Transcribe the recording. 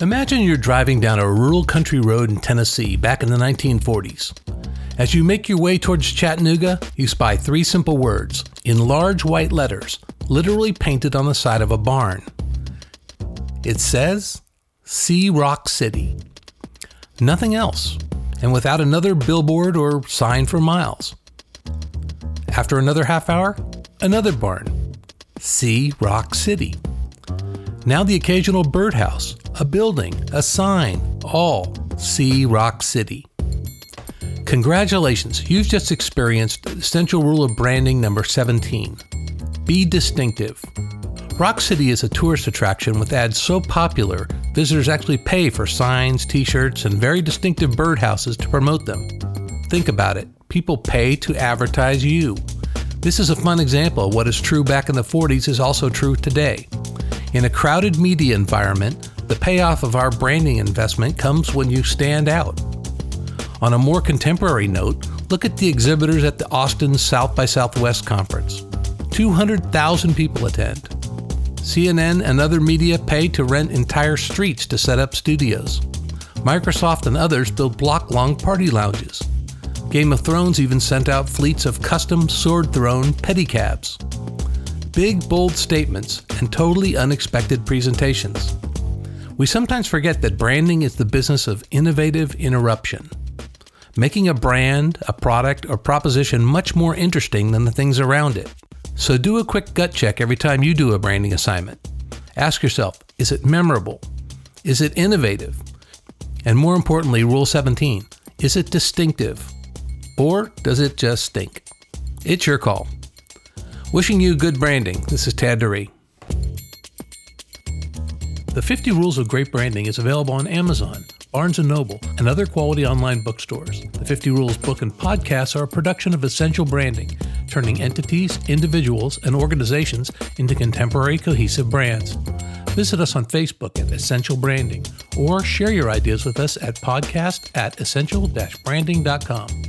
Imagine you're driving down a rural country road in Tennessee back in the 1940s. As you make your way towards Chattanooga, you spy three simple words in large white letters, literally painted on the side of a barn. It says, See Rock City. Nothing else, and without another billboard or sign for miles. After another half hour, another barn. See Rock City. Now the occasional birdhouse, a building, a sign, all see Rock City. Congratulations, you've just experienced essential rule of branding number 17. Be distinctive. Rock City is a tourist attraction with ads so popular, visitors actually pay for signs, t shirts, and very distinctive birdhouses to promote them. Think about it people pay to advertise you. This is a fun example of what is true back in the 40s is also true today. In a crowded media environment, the payoff of our branding investment comes when you stand out. On a more contemporary note, look at the exhibitors at the Austin South by Southwest conference. 200,000 people attend. CNN and other media pay to rent entire streets to set up studios. Microsoft and others build block long party lounges. Game of Thrones even sent out fleets of custom sword throne pedicabs. Big, bold statements and totally unexpected presentations. We sometimes forget that branding is the business of innovative interruption, making a brand, a product, or proposition much more interesting than the things around it. So do a quick gut check every time you do a branding assignment. Ask yourself is it memorable? Is it innovative? And more importantly, Rule 17 is it distinctive? Or does it just stink? It's your call. Wishing you good branding. This is Tad Duree. The 50 Rules of Great Branding is available on Amazon, Barnes & Noble, and other quality online bookstores. The 50 Rules book and podcasts are a production of Essential Branding, turning entities, individuals, and organizations into contemporary cohesive brands. Visit us on Facebook at Essential Branding or share your ideas with us at podcast at essential-branding.com.